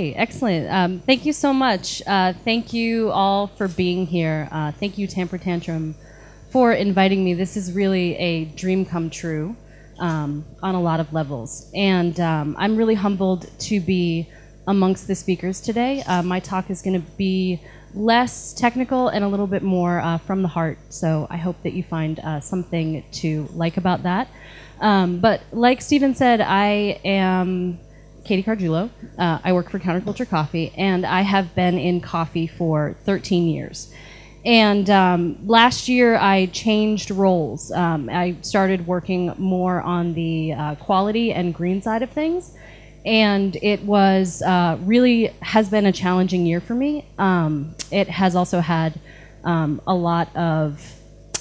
Okay, excellent. Um, thank you so much. Uh, thank you all for being here. Uh, thank you, Tamper Tantrum, for inviting me. This is really a dream come true um, on a lot of levels. And um, I'm really humbled to be amongst the speakers today. Uh, my talk is going to be less technical and a little bit more uh, from the heart. So I hope that you find uh, something to like about that. Um, but like Stephen said, I am Katie Carguilo. Uh, I work for Counterculture Coffee, and I have been in coffee for 13 years. And um, last year, I changed roles. Um, I started working more on the uh, quality and green side of things, and it was uh, really has been a challenging year for me. Um, it has also had um, a lot of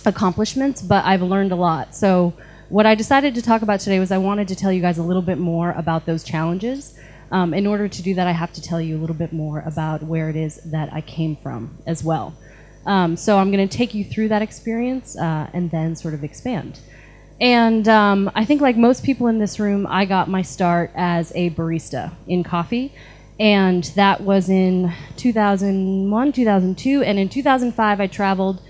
accomplishments, but I've learned a lot. So what I decided to talk about today was I wanted to tell you guys a little bit more about those challenges. Um, in order to do that, I have to tell you a little bit more about where it is that I came from as well. Um, so I'm going to take you through that experience uh, and then sort of expand. And um, I think, like most people in this room, I got my start as a barista in coffee. And that was in 2001, 2002. And in 2005, I traveled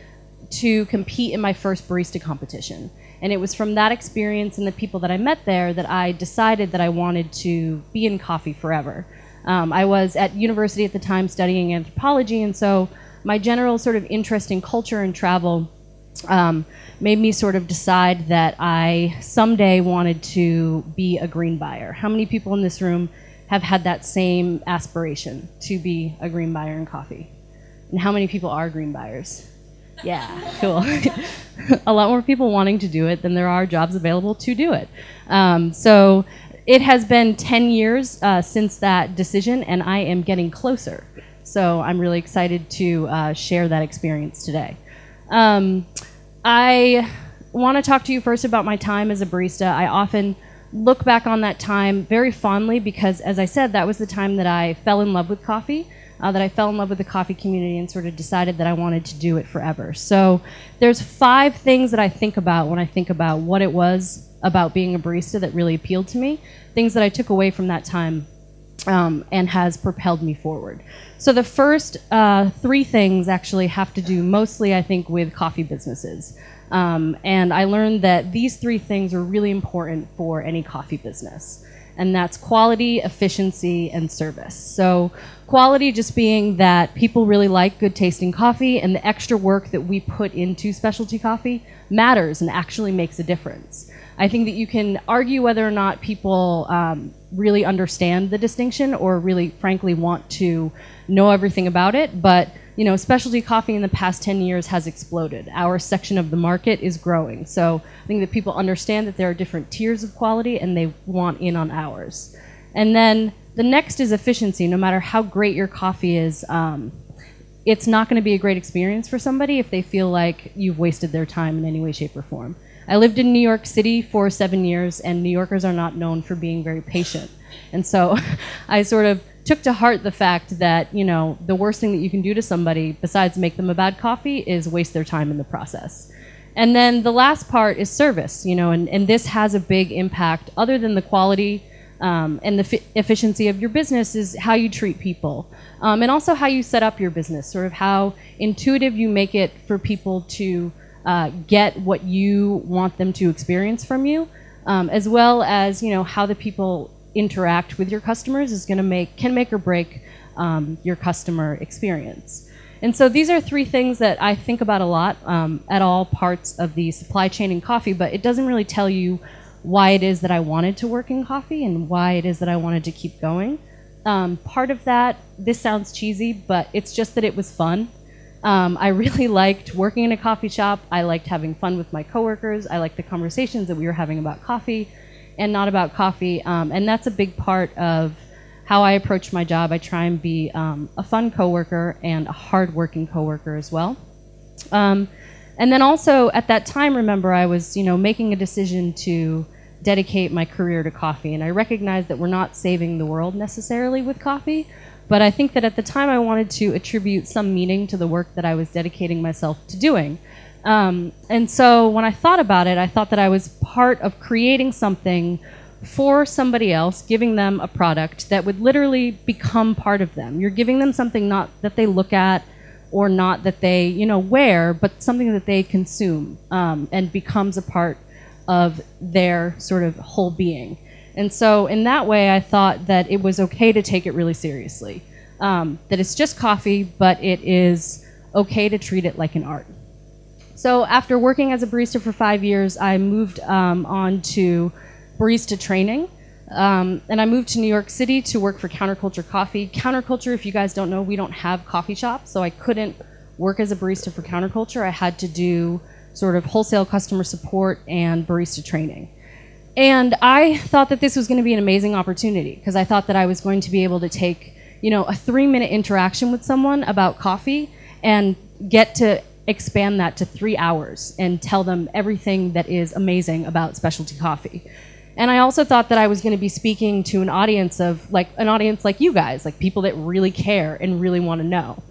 to compete in my first barista competition. And it was from that experience and the people that I met there that I decided that I wanted to be in coffee forever. Um, I was at university at the time studying anthropology, and so my general sort of interest in culture and travel um, made me sort of decide that I someday wanted to be a green buyer. How many people in this room have had that same aspiration to be a green buyer in coffee? And how many people are green buyers? Yeah, cool. a lot more people wanting to do it than there are jobs available to do it. Um, so it has been 10 years uh, since that decision, and I am getting closer. So I'm really excited to uh, share that experience today. Um, I want to talk to you first about my time as a barista. I often look back on that time very fondly because, as I said, that was the time that I fell in love with coffee uh, that I fell in love with the coffee community and sort of decided that I wanted to do it forever. So there's five things that I think about when I think about what it was about being a barista that really appealed to me, things that I took away from that time um, and has propelled me forward. So the first uh, three things actually have to do mostly, I think, with coffee businesses. Um, and I learned that these three things are really important for any coffee business and that's quality, efficiency, and service. So, quality just being that people really like good tasting coffee, and the extra work that we put into specialty coffee matters and actually makes a difference. I think that you can argue whether or not people um, really understand the distinction or really, frankly, want to know everything about it, but you know, specialty coffee in the past 10 years has exploded. Our section of the market is growing. So I think that people understand that there are different tiers of quality and they want in on ours. And then the next is efficiency. No matter how great your coffee is, um, it's not going to be a great experience for somebody if they feel like you've wasted their time in any way, shape, or form. I lived in New York City for seven years, and New Yorkers are not known for being very patient. And so I sort of took to heart the fact that you know the worst thing that you can do to somebody besides make them a bad coffee is waste their time in the process. And then the last part is service you know and, and this has a big impact other than the quality um, and the fi- efficiency of your business is how you treat people um, and also how you set up your business sort of how intuitive you make it for people to uh, get what you want them to experience from you um, as well as you know how the people interact with your customers is going to make can make or break um, your customer experience. And so these are three things that I think about a lot um, at all parts of the supply chain in coffee, but it doesn't really tell you why it is that I wanted to work in coffee and why it is that I wanted to keep going. Um, part of that, this sounds cheesy, but it's just that it was fun. Um, I really liked working in a coffee shop. I liked having fun with my coworkers. I liked the conversations that we were having about coffee and not about coffee. Um, and that's a big part of how I approach my job. I try and be um, a fun coworker and a hardworking coworker as well. Um, and then also at that time, remember, I was you know making a decision to dedicate my career to coffee, and I recognized that we're not saving the world necessarily with coffee. But I think that at the time I wanted to attribute some meaning to the work that I was dedicating myself to doing. Um, and so when I thought about it, I thought that I was part of creating something for somebody else, giving them a product that would literally become part of them. You're giving them something not that they look at or not that they, you know, wear, but something that they consume um, and becomes a part of their sort of whole being. And so, in that way, I thought that it was okay to take it really seriously. Um, that it's just coffee, but it is okay to treat it like an art. So, after working as a barista for five years, I moved um, on to barista training. Um, and I moved to New York City to work for Counterculture Coffee. Counterculture, if you guys don't know, we don't have coffee shops, so I couldn't work as a barista for Counterculture. I had to do sort of wholesale customer support and barista training. And I thought that this was going to be an amazing opportunity because I thought that I was going to be able to take, you know, a three minute interaction with someone about coffee and get to expand that to three hours and tell them everything that is amazing about specialty coffee. And I also thought that I was going to be speaking to an audience of like an audience like you guys, like people that really care and really want to know.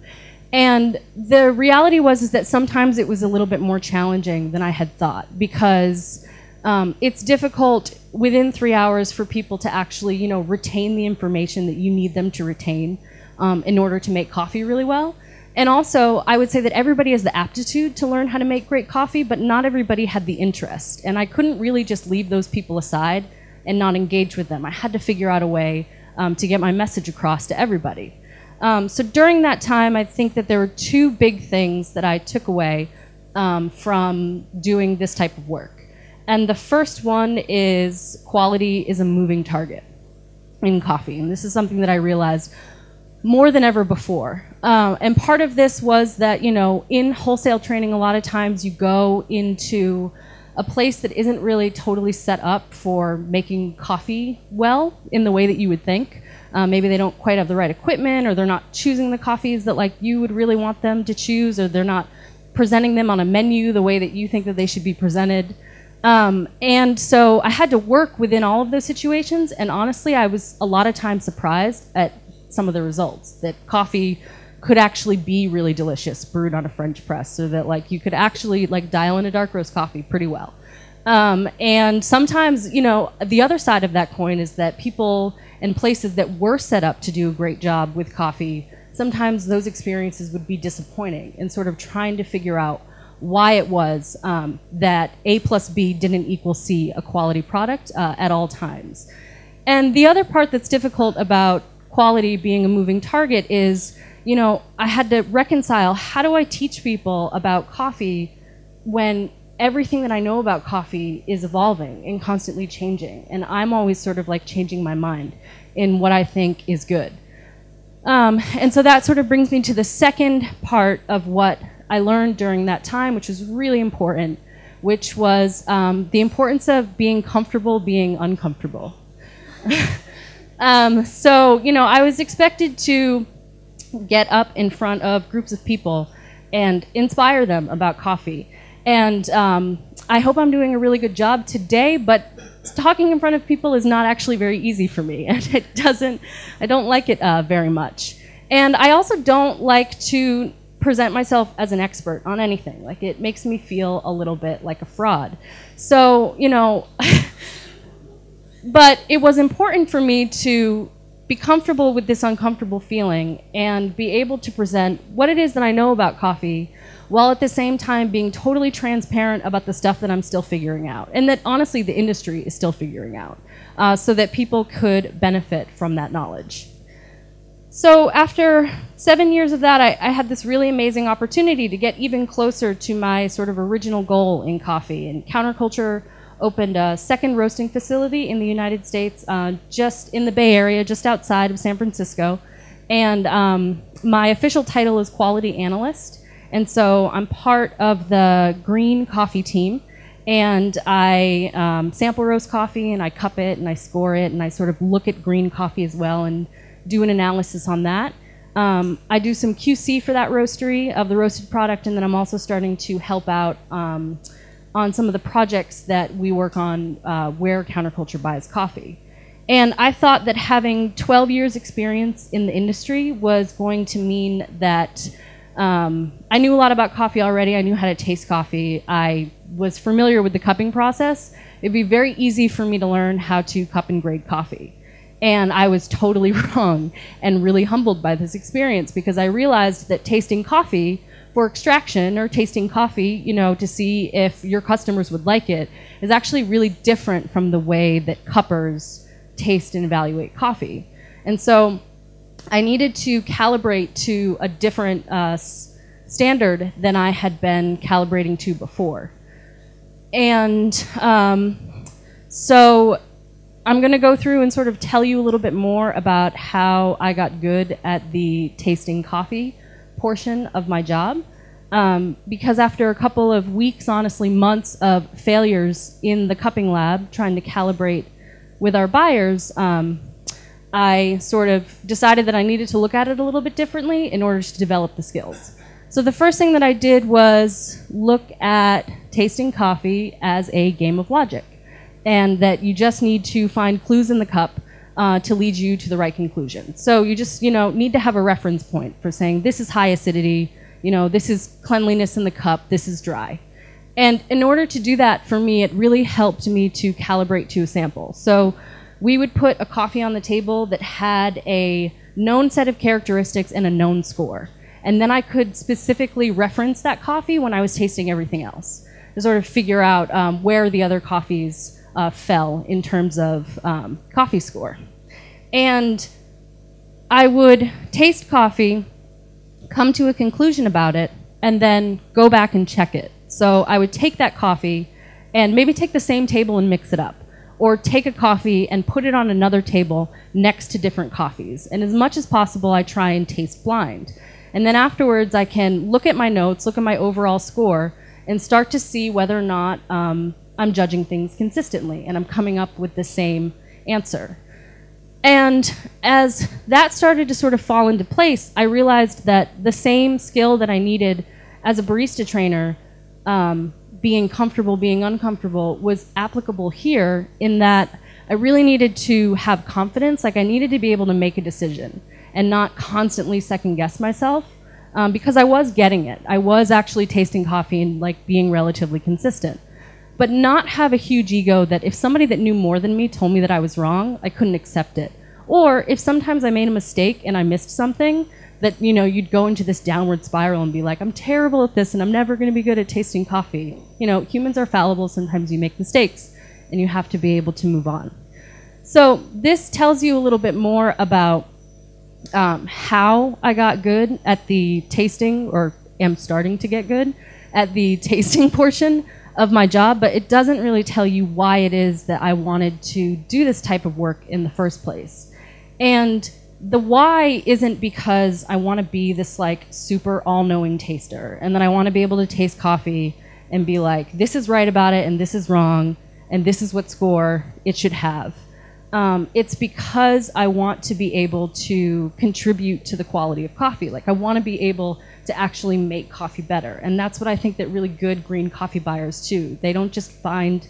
And the reality was is that sometimes it was a little bit more challenging than I had thought because um, it's difficult within three hours for people to actually, you know, retain the information that you need them to retain um, in order to make coffee really well. And also, I would say that everybody has the aptitude to learn how to make great coffee, but not everybody had the interest. And I couldn't really just leave those people aside and not engage with them. I had to figure out a way um, to get my message across to everybody. Um, so during that time, I think that there were two big things that I took away um, from doing this type of work. And the first one is quality is a moving target in coffee. And this is something that I realized more than ever before. Uh, and part of this was that, you know, in wholesale training, a lot of times you go into a place that isn't really totally set up for making coffee well in the way that you would think. Uh, maybe they don't quite have the right equipment, or they're not choosing the coffees that like you would really want them to choose, or they're not presenting them on a menu the way that you think that they should be presented. Um, and so I had to work within all of those situations, and honestly, I was a lot of times surprised at some of the results that coffee could actually be really delicious brewed on a French press, so that like you could actually like dial in a dark roast coffee pretty well. Um, and sometimes, you know, the other side of that coin is that people and places that were set up to do a great job with coffee, sometimes those experiences would be disappointing and sort of trying to figure out why it was um, that A plus B didn't equal C, a quality product, uh, at all times. And the other part that's difficult about quality being a moving target is, you know, I had to reconcile how do I teach people about coffee when everything that I know about coffee is evolving and constantly changing. And I'm always sort of like changing my mind in what I think is good. Um, and so that sort of brings me to the second part of what I learned during that time, which was really important, which was um, the importance of being comfortable being uncomfortable. Um, so, you know, I was expected to get up in front of groups of people and inspire them about coffee. And um, I hope I'm doing a really good job today, but talking in front of people is not actually very easy for me. And it doesn't, I don't like it uh, very much. And I also don't like to present myself as an expert on anything. Like, it makes me feel a little bit like a fraud. So, you know, but it was important for me to be comfortable with this uncomfortable feeling and be able to present what it is that I know about coffee while at the same time being totally transparent about the stuff that I'm still figuring out and that honestly the industry is still figuring out uh, so that people could benefit from that knowledge. So after seven years of that, I, I, had this really amazing opportunity to get even closer to my sort of original goal in coffee and counterculture opened a second roasting facility in the United States, uh, just in the Bay Area, just outside of San Francisco. And um, my official title is quality analyst. And so I'm part of the green coffee team. And I um, sample roast coffee and I cup it and I score it and I sort of look at green coffee as well and do an analysis on that. Um, I do some QC for that roastery of the roasted product, and then I'm also starting to help out um, on some of the projects that we work on uh, where counterculture buys coffee. And I thought that having 12 years experience in the industry was going to mean that um, I knew a lot about coffee already. I knew how to taste coffee. I was familiar with the cupping process. it'd be very easy for me to learn how to cup and grade coffee. And I was totally wrong and really humbled by this experience because I realized that tasting coffee for extraction or tasting coffee, you know, to see if your customers would like it is actually really different from the way that cuppers taste and evaluate coffee. And so I needed to calibrate to a different uh, standard than I had been calibrating to before. And um, so I'm going to go through and sort of tell you a little bit more about how I got good at the tasting coffee portion of my job. Um, because after a couple of weeks, honestly, months of failures in the cupping lab trying to calibrate with our buyers, um, I sort of decided that I needed to look at it a little bit differently in order to develop the skills. So the first thing that I did was look at tasting coffee as a game of logic, and that you just need to find clues in the cup uh, to lead you to the right conclusion. So you just you know need to have a reference point for saying this is high acidity, you know this is cleanliness in the cup, this is dry. And in order to do that, for me, it really helped me to calibrate to a sample. So we would put a coffee on the table that had a known set of characteristics and a known score. And then I could specifically reference that coffee when I was tasting everything else to sort of figure out um, where the other coffees uh, fell in terms of um, coffee score. And I would taste coffee, come to a conclusion about it, and then go back and check it. So I would take that coffee and maybe take the same table and mix it up or take a coffee and put it on another table next to different coffees. And as much as possible, I try and taste blind. And then afterwards, I can look at my notes, look at my overall score, and start to see whether or not um, I'm judging things consistently and I'm coming up with the same answer. And as that started to sort of fall into place, I realized that the same skill that I needed as a barista trainer um, being comfortable, being uncomfortable, was applicable here in that I really needed to have confidence. Like I needed to be able to make a decision and not constantly second guess myself um, because I was getting it. I was actually tasting coffee and like being relatively consistent. But not have a huge ego that if somebody that knew more than me told me that I was wrong, I couldn't accept it. Or if sometimes I made a mistake and I missed something, that you know you'd go into this downward spiral and be like i'm terrible at this and i'm never going to be good at tasting coffee. You know humans are fallible. Sometimes you make mistakes and you have to be able to move on. So this tells you a little bit more about um, how i got good at the tasting or am starting to get good at the tasting portion of my job but it doesn't really tell you why it is that i wanted to do this type of work in the first place and the why isn't because I want to be this like super all knowing taster and then I want to be able to taste coffee and be like, this is right about it and this is wrong and this is what score it should have. Um, it's because I want to be able to contribute to the quality of coffee. Like, I want to be able to actually make coffee better. And that's what I think that really good green coffee buyers do. They don't just find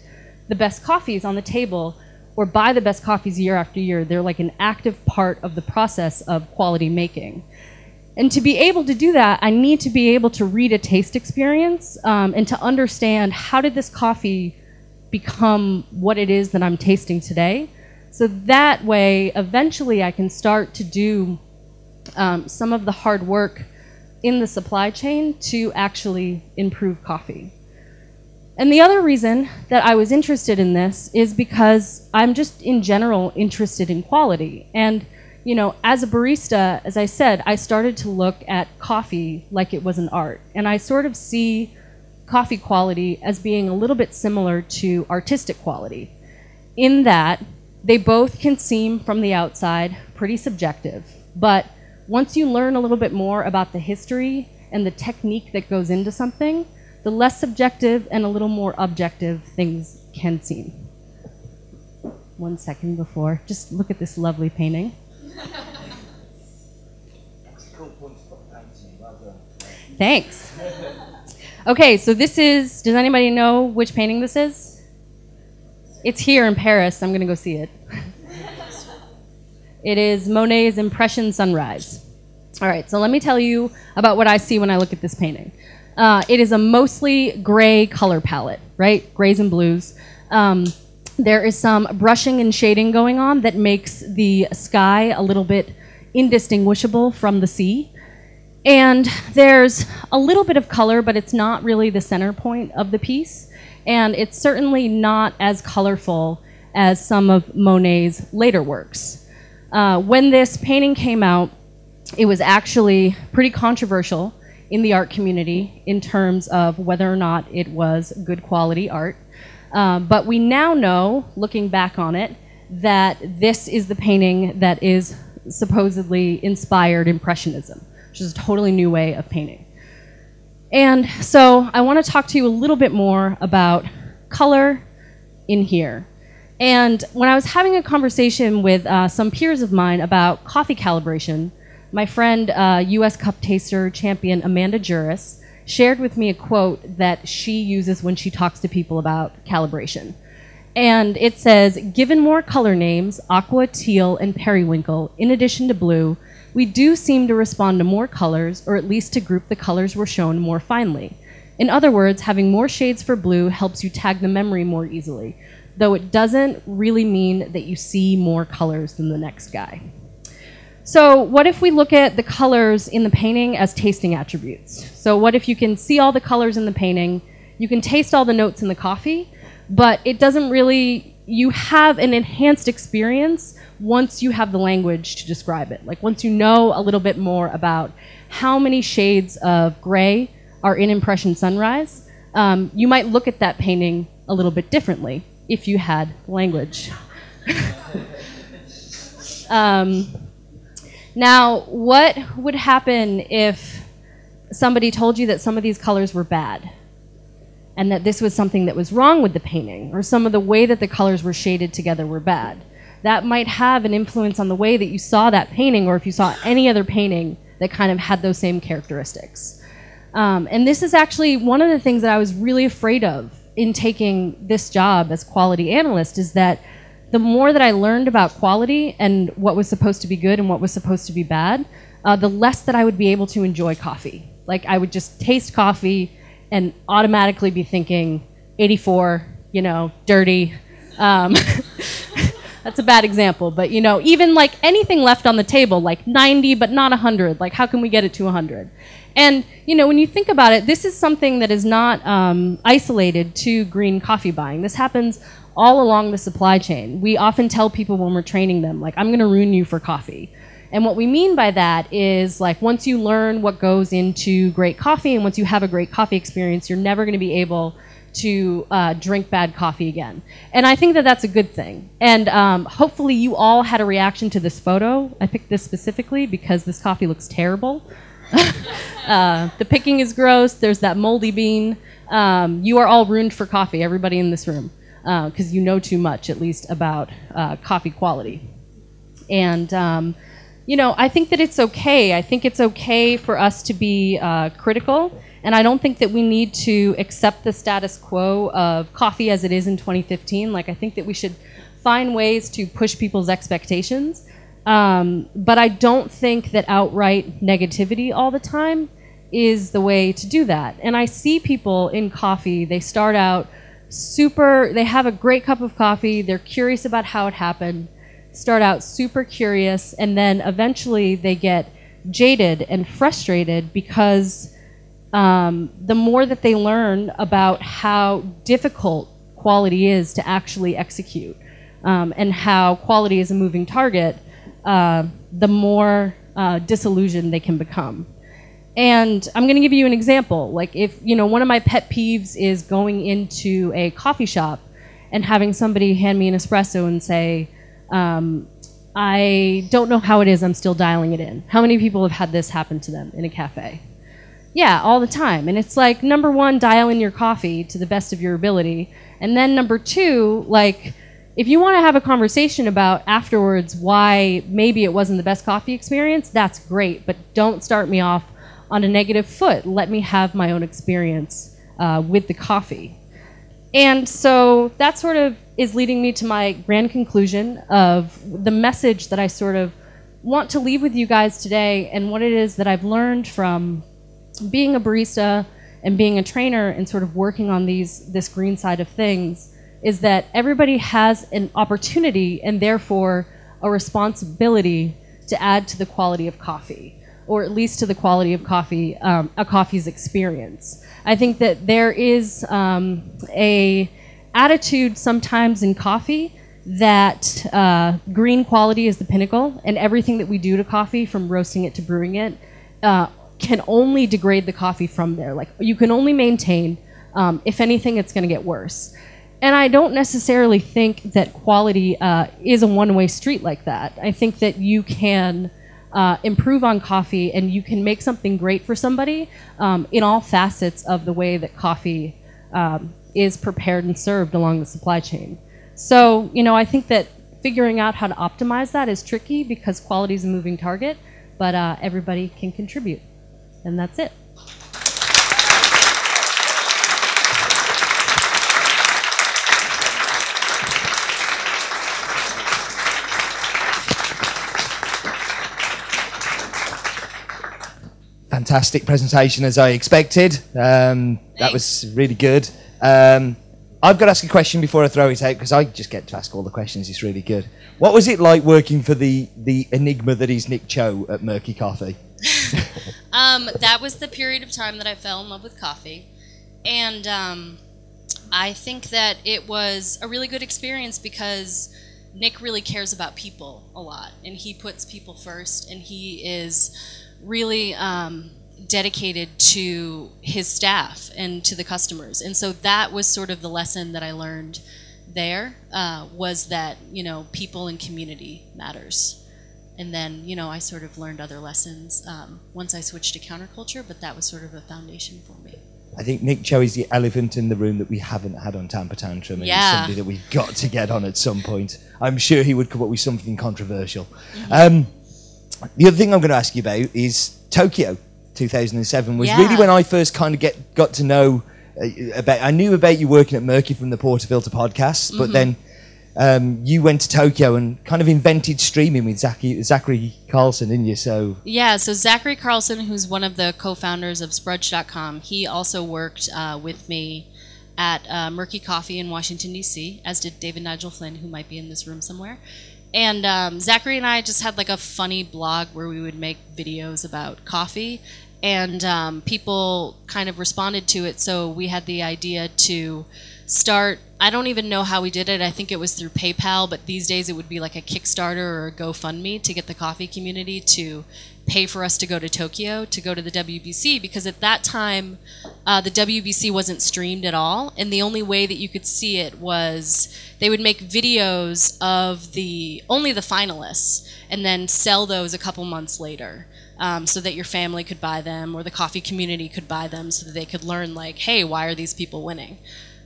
the best coffees on the table or buy the best coffees year after year. They're like an active part of the process of quality making. And to be able to do that, I need to be able to read a taste experience um, and to understand how did this coffee become what it is that I'm tasting today. So that way, eventually, I can start to do um, some of the hard work in the supply chain to actually improve coffee. And the other reason that I was interested in this is because I'm just in general interested in quality. And, you know, as a barista, as I said, I started to look at coffee like it was an art. And I sort of see coffee quality as being a little bit similar to artistic quality, in that they both can seem from the outside pretty subjective. But once you learn a little bit more about the history and the technique that goes into something, the less subjective and a little more objective things can seem. One second before, just look at this lovely painting. Thanks. Okay, so this is, does anybody know which painting this is? It's here in Paris. I'm going to go see it. it is Monet's Impression Sunrise. All right, so let me tell you about what I see when I look at this painting. Uh, it is a mostly gray color palette, right? Grays and blues. Um, there is some brushing and shading going on that makes the sky a little bit indistinguishable from the sea. And there's a little bit of color, but it's not really the center point of the piece. And it's certainly not as colorful as some of Monet's later works. Uh, when this painting came out, it was actually pretty controversial in the art community in terms of whether or not it was good quality art. Uh, but we now know, looking back on it, that this is the painting that is supposedly inspired Impressionism, which is a totally new way of painting. And so I want to talk to you a little bit more about color in here. And when I was having a conversation with uh, some peers of mine about coffee calibration, my friend, uh, US Cup taster champion Amanda Juris, shared with me a quote that she uses when she talks to people about calibration. And it says, given more color names, aqua, teal, and periwinkle, in addition to blue, we do seem to respond to more colors, or at least to group the colors we're shown more finely. In other words, having more shades for blue helps you tag the memory more easily, though it doesn't really mean that you see more colors than the next guy. So, what if we look at the colors in the painting as tasting attributes? So, what if you can see all the colors in the painting, you can taste all the notes in the coffee, but it doesn't really, you have an enhanced experience once you have the language to describe it. Like, once you know a little bit more about how many shades of gray are in Impression Sunrise, um, you might look at that painting a little bit differently if you had language. um, now, what would happen if somebody told you that some of these colors were bad? And that this was something that was wrong with the painting, or some of the way that the colors were shaded together were bad. That might have an influence on the way that you saw that painting, or if you saw any other painting that kind of had those same characteristics. Um, and this is actually one of the things that I was really afraid of in taking this job as quality analyst is that the more that I learned about quality and what was supposed to be good and what was supposed to be bad, uh, the less that I would be able to enjoy coffee. Like I would just taste coffee and automatically be thinking 84, you know, dirty. Um, that's a bad example, but you know, even like anything left on the table, like 90 but not 100, like how can we get it to 100? And you know, when you think about it, this is something that is not um, isolated to green coffee buying. This happens all along the supply chain. We often tell people when we're training them, like, I'm going to ruin you for coffee. And what we mean by that is like once you learn what goes into great coffee and once you have a great coffee experience, you're never going to be able to uh, drink bad coffee again. And I think that that's a good thing. And um, hopefully you all had a reaction to this photo. I picked this specifically because this coffee looks terrible. uh, the picking is gross. There's that moldy bean. Um, you are all ruined for coffee, everybody in this room because uh, you know too much, at least, about uh, coffee quality. And, um, you know, I think that it's okay. I think it's okay for us to be uh, critical. And I don't think that we need to accept the status quo of coffee as it is in 2015. Like, I think that we should find ways to push people's expectations. Um, but I don't think that outright negativity all the time is the way to do that. And I see people in coffee, they start out super, they have a great cup of coffee, they're curious about how it happened, start out super curious, and then eventually they get jaded and frustrated because um, the more that they learn about how difficult quality is to actually execute um, and how quality is a moving target, uh, the more uh, disillusioned they can become. And I'm going to give you an example. Like, if, you know, one of my pet peeves is going into a coffee shop and having somebody hand me an espresso and say, um, I don't know how it is, I'm still dialing it in. How many people have had this happen to them in a cafe? Yeah, all the time. And it's like, number one, dial in your coffee to the best of your ability. And then number two, like, if you want to have a conversation about afterwards why maybe it wasn't the best coffee experience, that's great. But don't start me off on a negative foot. Let me have my own experience uh, with the coffee. And so that sort of is leading me to my grand conclusion of the message that I sort of want to leave with you guys today and what it is that I've learned from being a barista and being a trainer and sort of working on these this green side of things is that everybody has an opportunity and therefore a responsibility to add to the quality of coffee, or at least to the quality of coffee, um, a coffee's experience. I think that there is um, a attitude sometimes in coffee that uh, green quality is the pinnacle, and everything that we do to coffee, from roasting it to brewing it, uh, can only degrade the coffee from there. Like you can only maintain. Um, if anything, it's going to get worse. And I don't necessarily think that quality uh, is a one-way street like that. I think that you can uh, improve on coffee and you can make something great for somebody um, in all facets of the way that coffee um, is prepared and served along the supply chain. So, you know, I think that figuring out how to optimize that is tricky because quality is a moving target, but uh, everybody can contribute. And that's it. Fantastic presentation as I expected. Um, that was really good. Um, I've got to ask a question before I throw it out because I just get to ask all the questions. It's really good. What was it like working for the the enigma that is Nick Cho at Murky Coffee? Um, that was the period of time that I fell in love with coffee, and um, I think that it was a really good experience because Nick really cares about people a lot, and he puts people first, and he is really um, dedicated to his staff and to the customers, and so that was sort of the lesson that I learned there uh, was that you know people and community matters and then you know I sort of learned other lessons um, once I switched to counterculture, but that was sort of a foundation for me. I think Nick Cho is the elephant in the room that we haven't had on Tamper Tantrum, and Yeah. he's somebody that we've got to get on at some point. I'm sure he would come up with something controversial. Um, the other thing I'm going to ask you about is Tokyo 2007 was Yeah. really when I first kind of get got to know uh, about. I knew about you working at Murky from the Portafilter podcast, but then. Um, you went to Tokyo and kind of invented streaming with Zachary, Zachary Carlsen, didn't you? So Yeah, so Zachary Carlsen, who's one of the co-founders of Sprudge.com, he also worked uh, with me at uh, Murky Coffee in Washington D.C., as did David Nigel Flynn, who might be in this room somewhere. And um, Zachary and I just had like a funny blog where we would make videos about coffee, and um, people kind of responded to it. So we had the idea to start. I don't even know how we did it. I think it was through PayPal, but these days it would be like a Kickstarter or a GoFundMe to get the coffee community to pay for us to go to Tokyo to go to the WBC because at that time uh, the WBC wasn't streamed at all, and the only way that you could see it was they would make videos of the only the finalists and then sell those a couple months later. Um, so that your family could buy them or the coffee community could buy them so that they could learn like hey why are these people winning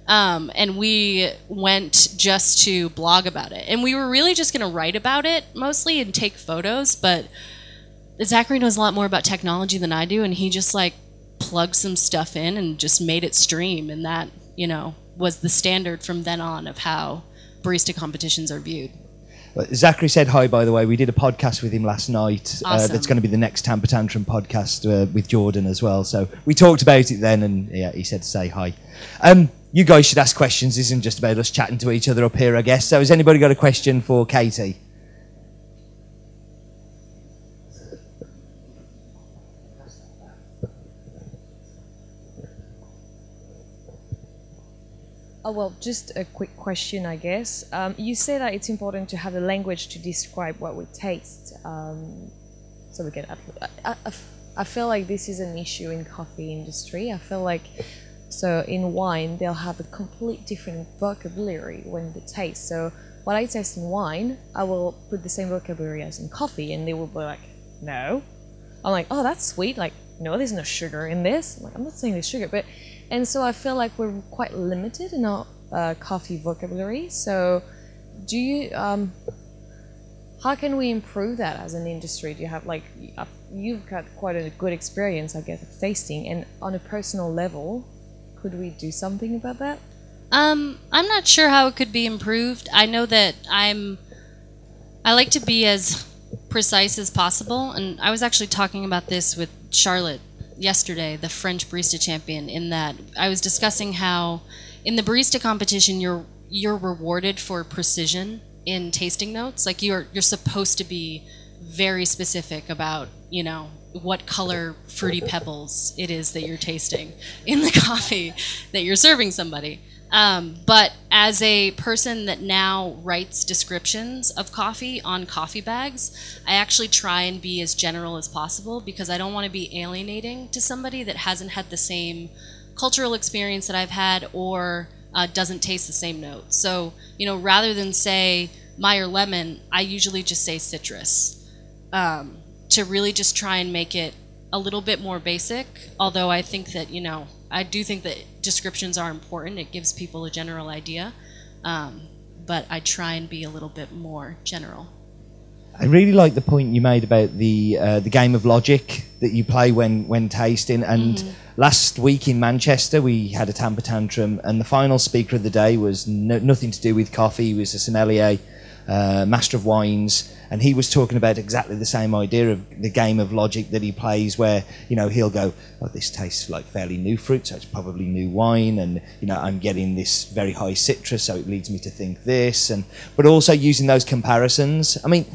um, and we went just to blog about it and we were really just going to write about it mostly and take photos but zachary knows a lot more about technology than i do and he just like plugged some stuff in and just made it stream and that you know was the standard from then on of how barista competitions are viewed Zachary said hi, by the way. We did a podcast with him last night. Uh, that's going to be the next Tamper Tantrum podcast uh, with Jordan as well. So we talked about it then, and yeah, he said to say hi. Um, you guys should ask questions. This isn't just about us chatting to each other up here, I guess. So has anybody got a question for Katie? Oh, well, just a quick question, I guess. Um, you say that it's important to have a language to describe what we taste. Um, so we can. I, I, I feel like this is an issue in coffee industry. I feel like so in wine they'll have a complete different vocabulary when they taste. So what I taste in wine, I will put the same vocabulary as in coffee, and they will be like, "No." I'm like, "Oh, that's sweet." Like, no, there's no sugar in this. I'm like, I'm not saying there's sugar, but and so I feel like we're quite limited in our uh, coffee vocabulary. So, do you? Um, how can we improve that as an industry? Do you have like uh, you've got quite a good experience, I guess, of tasting, and on a personal level, could we do something about that? Um, I'm not sure how it could be improved. I know that I'm. I like to be as precise as possible, and I was actually talking about this with Charlotte yesterday, the French barista champion. In that I was discussing how in the barista competition, you're you're rewarded for precision in tasting notes. Like you're you're supposed to be very specific about you know what color fruity pebbles it is that you're tasting in the coffee that you're serving somebody. Um, but as a person that now writes descriptions of coffee on coffee bags, I actually try and be as general as possible because I don't want to be alienating to somebody that hasn't had the same cultural experience that I've had or uh, doesn't taste the same note. So, you know, rather than say Meyer lemon, I usually just say citrus um, to really just try and make it a little bit more basic. Although I think that, you know, I do think that descriptions are important. It gives people a general idea. Um, but I try and be a little bit more general. I really like the point you made about the uh, the game of logic that you play when when tasting. And mm-hmm. last week in Manchester, we had a tamper tantrum, and the final speaker of the day was no, nothing to do with coffee. He was a sommelier, uh, master of wines, and he was talking about exactly the same idea of the game of logic that he plays, where you know he'll go, "Oh, this tastes like fairly new fruit, so it's probably new wine," and you know I'm getting this very high citrus, so it leads me to think this, and but also using those comparisons. I mean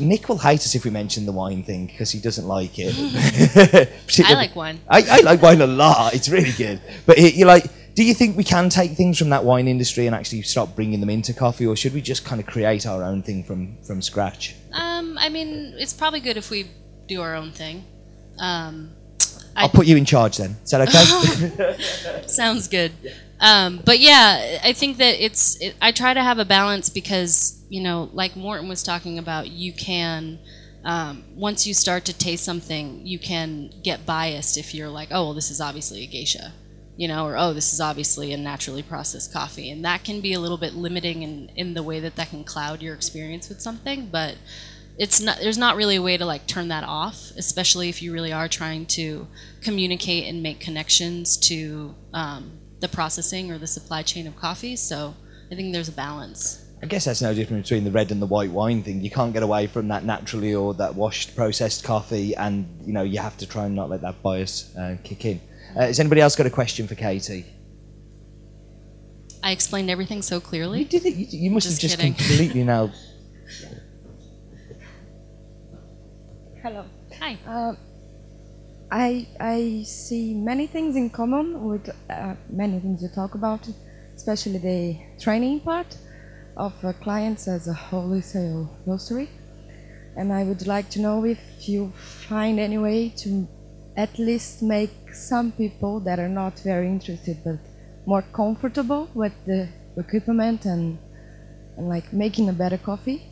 Nick will hate us if we mention the wine thing because he doesn't like it. I like wine. I, I, like wine a lot. It's really good. But it, you're like, do you think we can take things from that wine industry and actually start bringing them into coffee, or should we just kind of create our own thing from from scratch? Um, I mean, it's probably good if we do our own thing. Um, I'll put you in charge then. Is that okay? Sounds good. Um, but yeah, I think that it's. It, I try to have a balance because you know, like Morton was talking about, you can. Um, once you start to taste something, you can get biased if you're like, oh, well, this is obviously a geisha, you know, or oh, this is obviously a naturally processed coffee, and that can be a little bit limiting in in the way that that can cloud your experience with something, but it's not there's not really a way to like turn that off especially if you really are trying to communicate and make connections to um, the processing or the supply chain of coffee. So I think there's a balance. I guess that's no different between the red and the white wine thing. You can't get away from that naturally or that washed processed coffee, and you know you have to try and not let that bias uh, kick in. Uh, has anybody else got a question for Katie? I explained everything so clearly. You did it. You, you must just have just kidding. completely now. Hello. Hi. Uh, I I see many things in common with uh, many things you talk about, especially the training part of uh, clients as a wholesale roastery. And I would like to know if you find any way to at least make some people that are not very interested but more comfortable with the equipment and, and like making a better coffee.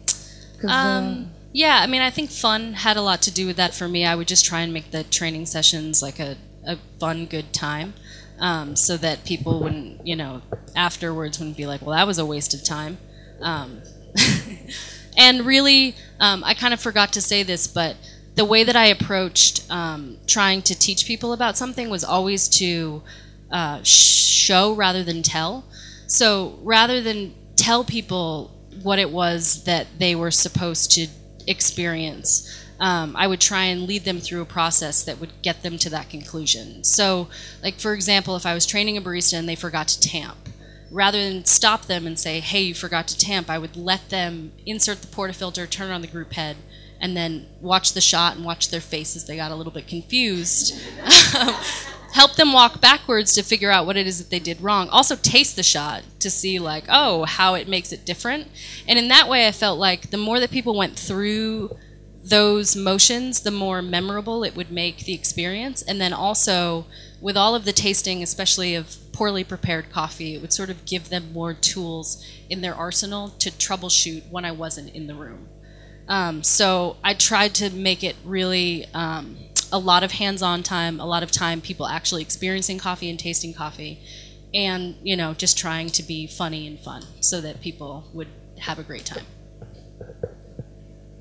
Um, uh, yeah, I mean, I think fun had a lot to do with that for me. I would just try and make the training sessions like a, a fun, good time. Um, so that people wouldn't, you know, afterwards wouldn't be like, well, that was a waste of time. Um, and really, um, I kind of forgot to say this, but the way that I approached um, trying to teach people about something was always to uh, show rather than tell. So rather than tell people what it was that they were supposed to experience, um, I would try and lead them through a process that would get them to that conclusion. So, like for example, if I was training a barista and they forgot to tamp, rather than stop them and say, "Hey, you forgot to tamp," I would let them insert the portafilter, turn on the group head, and then watch the shot and watch their faces. They got a little bit confused. help them walk backwards to figure out what it is that they did wrong. Also, taste the shot to see, like, oh, how it makes it different. And in that way, I felt like the more that people went through those motions, the more memorable it would make the experience. And then also, with all of the tasting, especially of poorly prepared coffee, it would sort of give them more tools in their arsenal to troubleshoot when I wasn't in the room. Um, so I tried to make it really um, a lot of hands-on time, a lot of time people actually experiencing coffee and tasting coffee, and you know just trying to be funny and fun so that people would have a great time.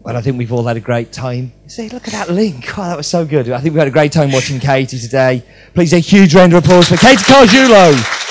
Well, I think we've all had a great time. See, look at that link. Wow, that was so good. I think we had a great time watching Katie today. Please a huge round of applause for Katie Carguilo.